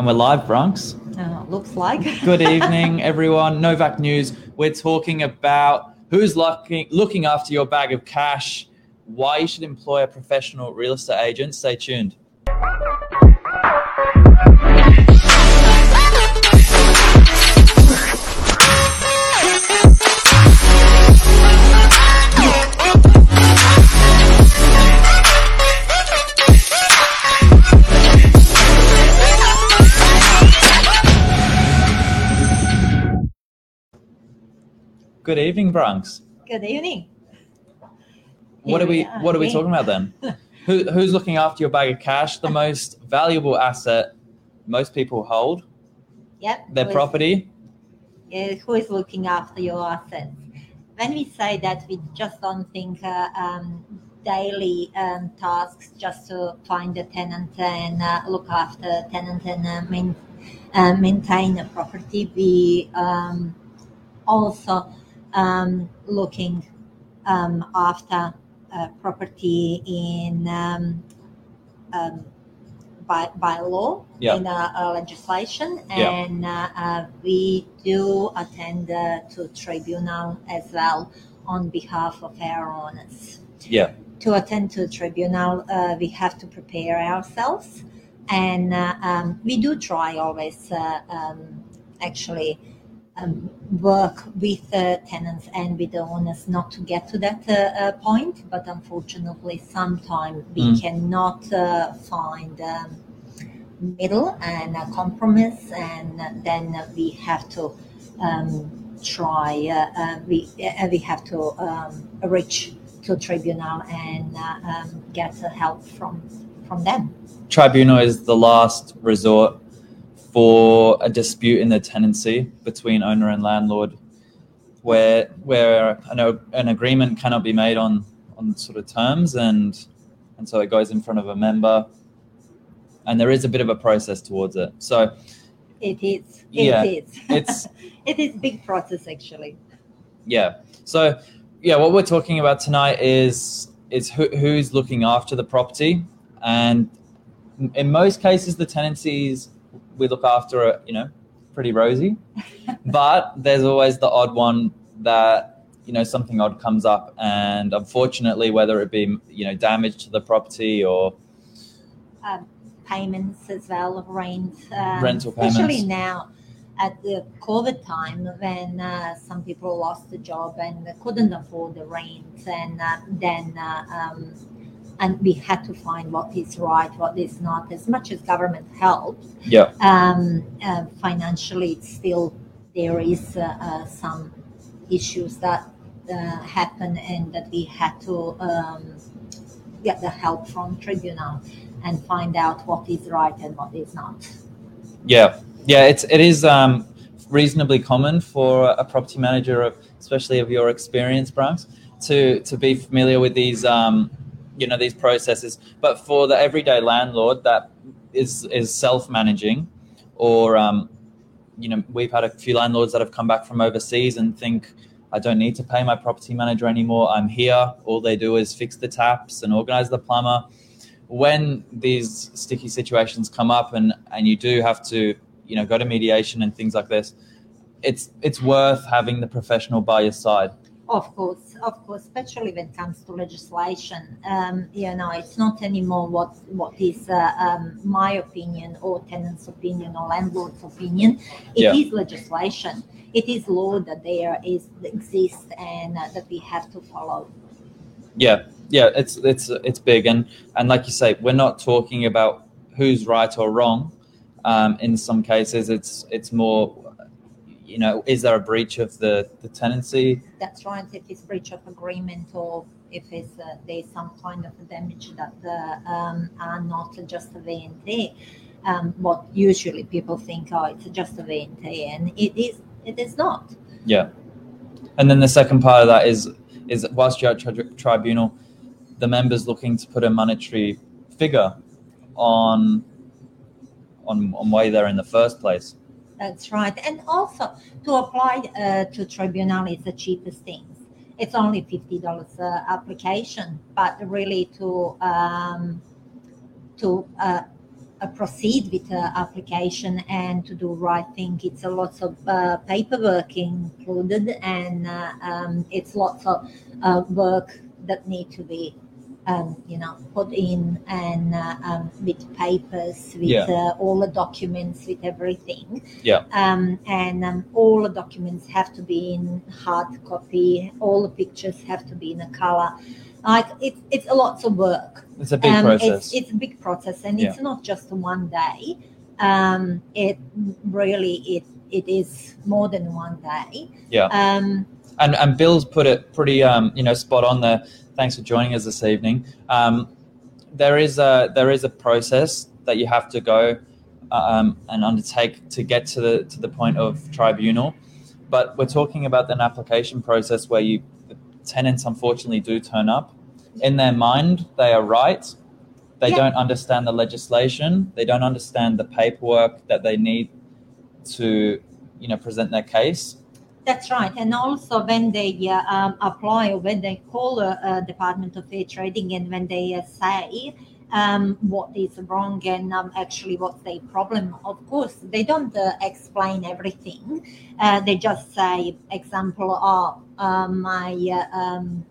And we're live, Bronx. Uh, looks like. Good evening, everyone. Novak News. We're talking about who's looking, looking after your bag of cash, why you should employ a professional real estate agent. Stay tuned. Good evening, Bronx. Good evening. What Here are we are What are we talking about then? Who, who's looking after your bag of cash? The most valuable asset most people hold Yep. their property. uh, who is looking after your assets? When we say that, we just don't think uh, um, daily um, tasks just to find a tenant and uh, look after a tenant and uh, main, uh, maintain a property. We um, also um, looking um, after uh, property in um, um, by, by law Yeah. in uh, legislation Yeah. and uh, uh, we do attend to tribunal as well on behalf of our owners Yeah. to attend to tribunal uh, we have to prepare ourselves and uh, um, we do try always uh, um, actually um, work with uh, tenants and with the owners not to get to that uh, uh, point but unfortunately sometimes we Mm. cannot uh, find um, middle and a compromise and then we have to um, try uh, uh, we, uh, we have to um, reach to tribunal and uh, um, get uh, help from from them Tribunal is the last resort for a dispute in the tenancy between owner and landlord, where where an, an agreement cannot be made on on sort of terms, and and so it goes in front of a member, and there is a bit of a process towards it. So it is it Yeah, is it's it is big process actually yeah. So yeah, what we're talking about tonight is is who, who's looking after the property, and in most cases, the tenancies we look after it, you know pretty rosy, but there's always the odd one that you know something odd comes up, and unfortunately, whether it be you know damage to the property or um, payments as well of rent. Um, Rental Especially now at the COVID time when uh, some people lost the job and couldn't afford the rent, and uh, then uh, um, and we had to find what is right, what is not. As much as government helps, yeah um, uh, financially, it's still there is uh, uh, some issues that uh, happen and that we had to um, get the help from tribunal and find out what is right and what is not. Yeah, yeah, it's it is um, reasonably common for a property manager of, especially of your experience, Bronx, to to be familiar with these um, you know these processes. But for the everyday landlord that is is self managing, or um, you know we've had a few landlords that have come back from overseas and think. I don't need to pay my property manager anymore. I'm here. All they do is fix the taps and organize the plumber when these sticky situations come up and and you do have to you know go to mediation and things like this it's it's worth having the professional by your side Of course, of course, especially when it comes to legislation. Um, you know, it's not anymore what what is uh, um, my opinion or tenant's opinion or landlord's opinion. It is Yeah. legislation. It is law that there is exists and uh, that we have to follow. yeah yeah it's it's it's big and and like you say we're not talking about who's right or wrong um, in some cases it's it's more you know is there a breach of the the tenancy That's right. If it's breach of agreement or if it's uh, there's some kind of damage that uh, um, are not just a VNT, um, what usually people think, oh, it's just a VNT, and it is. It is not. Yeah. And then the second part of that is is whilst you're at tri- tribunal, the members looking to put a monetary figure on on on why they're in the first place. That's right. And also to apply uh, to tribunal is the cheapest thing. It's only fifty dollars uh, application, but really to um, to uh, proceed with the application and to do right thing. It's a lots of uh, paperwork included, and uh, um, it's lots of uh, work that need to be, um, you know, put in and uh, um, with papers, with Yeah. uh, all the documents, with everything. Yeah. Um, and um, all the documents have to be in hard copy. All the pictures have to be in a color. Like it's it's a lots of work. It's a big Um, process. It's, it's a big process, and Yeah. it's not just one day. Um, it really it it is more than one day. Yeah. Um, and and Bill's put it pretty um, you know spot on there. Thanks for joining us this evening. Um, there is a there is a process that you have to go um, and undertake to get to the to the point of tribunal, but we're talking about an application process where you the tenants unfortunately do turn up. In their mind, they are right. They Yeah. don't understand the legislation. They don't understand the paperwork that they need to you know present their case. That's right. And also when they uh, um, apply or when they call the uh, Department of Fair Trading and when they uh, say um, what is wrong and um, actually what's the problem, of course, they don't uh, explain everything. Uh, they just say, example, oh, uh, my uh, um,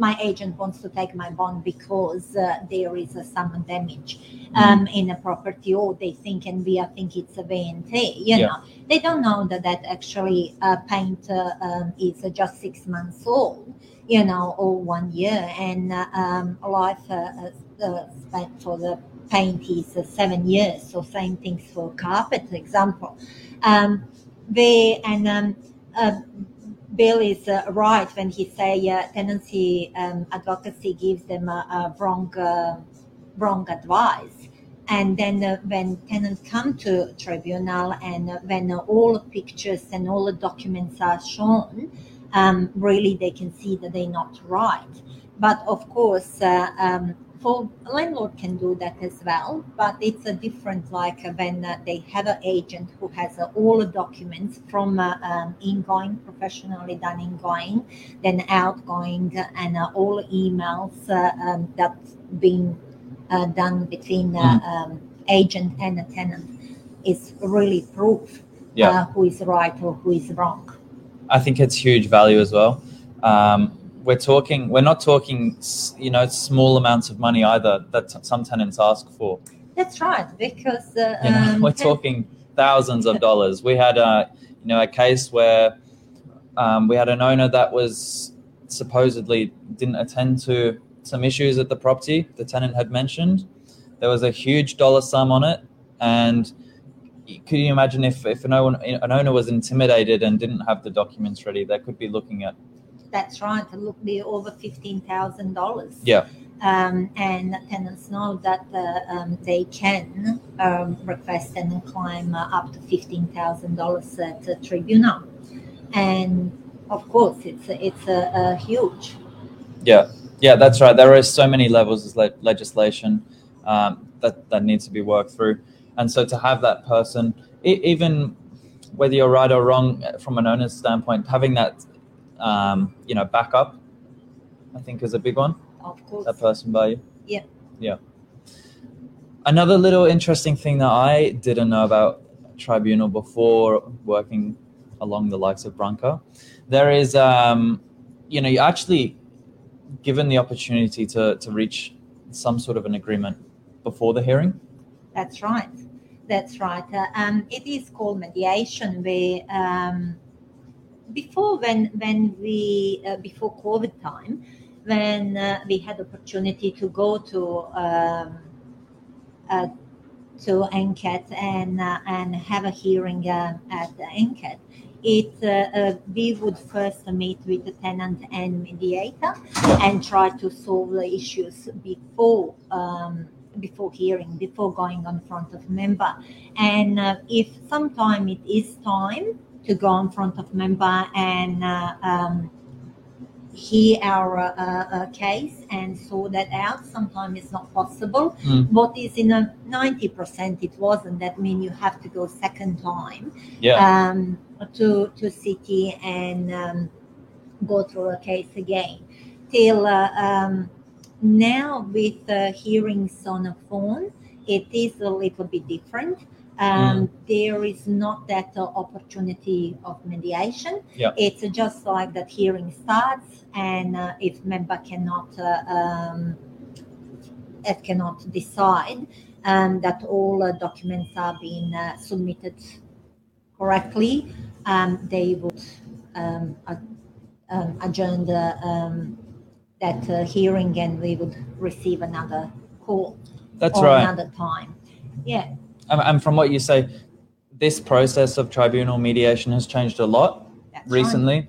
my agent wants to take my bond because uh, there is uh, some damage um, in a property or they think and we think it's a VNT, you Yeah. know they don't know that that actually uh, paint uh, um, is uh, just six months old, you know, or one year, and uh, um, life spent for the paint is uh, seven years. So same things for carpet, for example. Um, they and um, uh, Bill is uh, right when he say uh, tenancy um, advocacy gives them a, wrong uh, wrong advice. And then uh, when tenants come to tribunal and uh, when all the pictures and all the documents are shown, um, really they can see that they're not right. But of course, um, for landlord can do that as well. But it's a different like uh, when uh, they have an agent who has uh, all the documents from uh, um, ingoing, professionally done ingoing, then outgoing, and uh, all emails uh, um, that's been uh, done between Mhm. um, agent and the tenant is really proof Yeah. uh, who is right or who is wrong. I think it's huge value as well. Um, we're talking, we're not talking, you know, small amounts of money either that t- some tenants ask for. That's right, because uh, You know, um, we're talking thousands of dollars. We had a, you know, a case where um, we had an owner that was supposedly didn't attend to some issues at the property the tenant had mentioned. There was a huge dollar sum on it, and could you imagine if if an owner, an owner was intimidated and didn't have the documents ready, they could be looking at That's right. It look, be over fifteen thousand dollars. Yeah. Um, and tenants know that uh, um, they can um, request and claim uh, up to fifteen thousand dollars at the tribunal, and of course, it's it's a, a huge. Yeah, yeah, that's right. There are so many levels of le- legislation um, that that needs to be worked through, and so to have that person, e- even whether you're right or wrong from an owner's standpoint, having that um, you know backup, I think is a big one. Of course. That person by you. Yeah. Yeah. Another little interesting thing that I didn't know about tribunal before working along the likes of Branca, there is, um, you know, you actually given the opportunity to, to reach some sort of an agreement before the hearing. That's right. That's right. Uh, um, it is called mediation. Where um, before when when we uh, before COVID time, when uh, we had opportunity to go to um, uh, to NCAT and uh, and have a hearing uh, at NCAT. It uh, we would first meet with the tenant and mediator and try to solve the issues before um, before hearing, before going on front of member. And if sometime it is time to go in front of member and uh, um, hear our uh, uh, case and sort that out, sometimes it's not possible. Mm. What is in a 90% it wasn't. That means you have to go second time Yeah. um, to to city and um, go through a case again. Till uh, um, now with uh, hearings on a phone, it is a little bit different. Um, There is not that uh, opportunity of mediation. Yeah. It's just like that hearing starts, and uh, if member cannot uh, um, it cannot decide um, that all uh, documents are being uh, submitted correctly, um, they would um, um, adjourn the, um, that uh, hearing and we would receive another call That's right. another time. Yeah, And, from what you say, this process of tribunal mediation has changed a lot that's right. recently.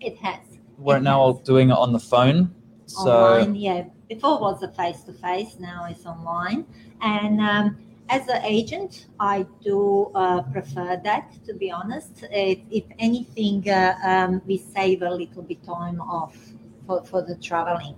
It has. We're It now doing it on the phone. So online. Yeah, before was a face to face. Now it's online. And um, as an agent, I do uh, prefer that. To be honest, if, if anything, uh, um, we save a little bit time off for, for the traveling.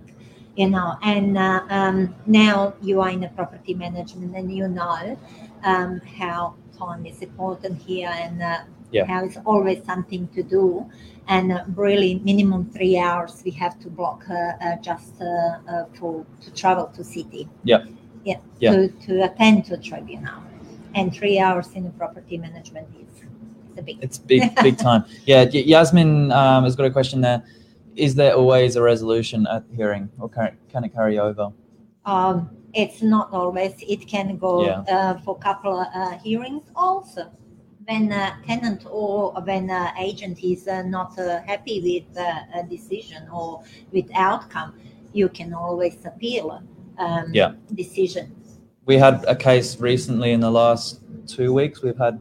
You know, and uh, um, now you are in a property management, and you know um, how time is important here, and uh, Yeah. how it's always something to do and uh, really minimum three hours we have to block uh, uh, just uh, uh, for to travel to city Yeah. yeah, Yeah. To, to attend to tribunal and three hours in property management is, a big it's big, big time. Yeah, Y- Yasmin um, has got a question there. Is there always a resolution at hearing, or can, can it carry over? um, it's not always it can go Yeah. uh, for a couple of uh, hearings also when a tenant or when an agent is uh, not uh, happy with uh, a decision or with outcome you can always appeal um, Yeah. decision We had a case recently in the last two weeks. We've had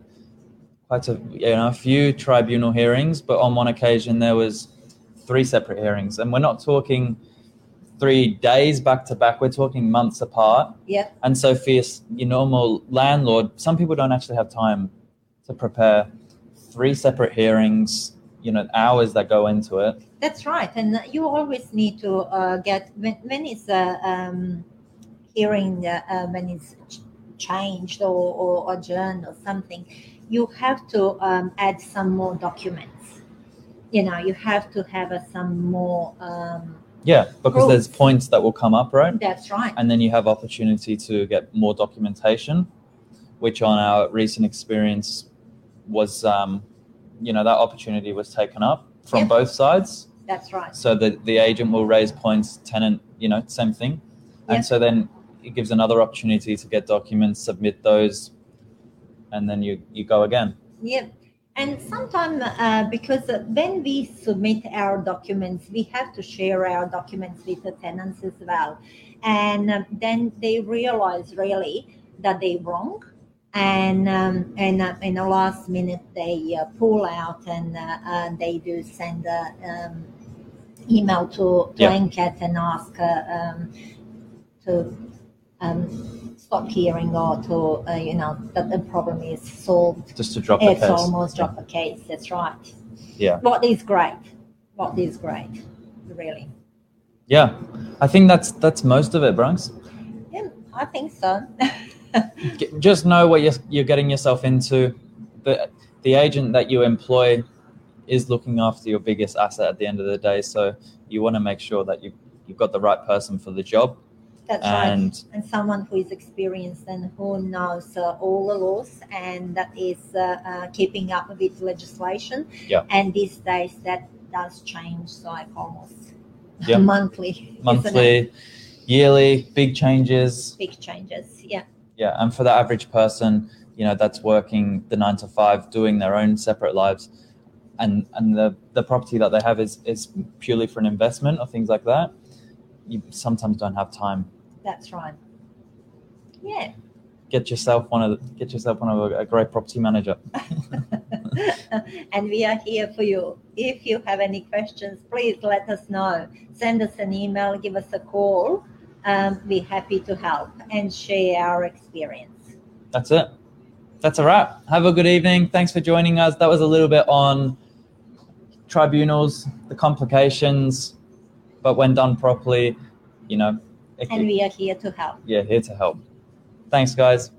quite a you know a few tribunal hearings, but on one occasion there was three separate hearings, and we're not talking three days back to back. We're talking months apart. yeah And so for your, your normal landlord, some people don't actually have time to prepare three separate hearings. You know, hours that go into it. That's right, and you always need to uh, get when, when it's a um, hearing uh, uh, when it's ch- changed or, or adjourned or something, you have to um, add some more documents. You know, you have to have some more. Um, Yeah, because there's points that will come up, right? that's right. and then you have opportunity to get more documentation which on our recent experience was um, you know that opportunity was taken up from Yep. both sides That's right. so the, the agent will raise points tenant you know same thing Yep. and so then it gives another opportunity to get documents submit those and then you you go again Yeah. And sometimes, uh, because uh, when we submit our documents, we have to share our documents with the tenants as well. And um, then they realize really that they're wrong. And um, and uh, in the last minute, they uh, pull out and uh, they do send an um, email to, to Yeah. NCAT and ask uh, um, to um, stop hearing or to, uh, you know, that the problem is solved just to drop it's case almost drop a case. That's right. Yeah. What is great? What is great? Really? yeah i think that's that's most of it bronx Yeah, I think so. Just know what you're, you're getting yourself into. The, the agent that you employ is looking after your biggest asset at the end of the day. So you want to make sure that you, you've got the right person for the job. That's right. And And someone who is experienced and who knows uh, all the laws and that is uh, uh, keeping up with legislation. Yeah. And these days that does change like almost Yeah. monthly. monthly, yearly, big changes. Big changes. Yeah. Yeah. And for the average person, you know, that's working the nine to five, doing their own separate lives. And, and the, the property that they have is, is purely for an investment or things like that. You sometimes don't have time That's right. Yeah. get yourself one of the, get yourself one of a, a great property manager. and we are here for you. If you have any questions, please let us know. Send us an email, give us a call. Um, we're happy to help and share our experience. That's it. That's a wrap. Have a good evening. Thanks for joining us. That was a little bit on tribunals, the complications, but when done properly, you know, it, And we are here to help. yeah, here to help. Thanks, guys.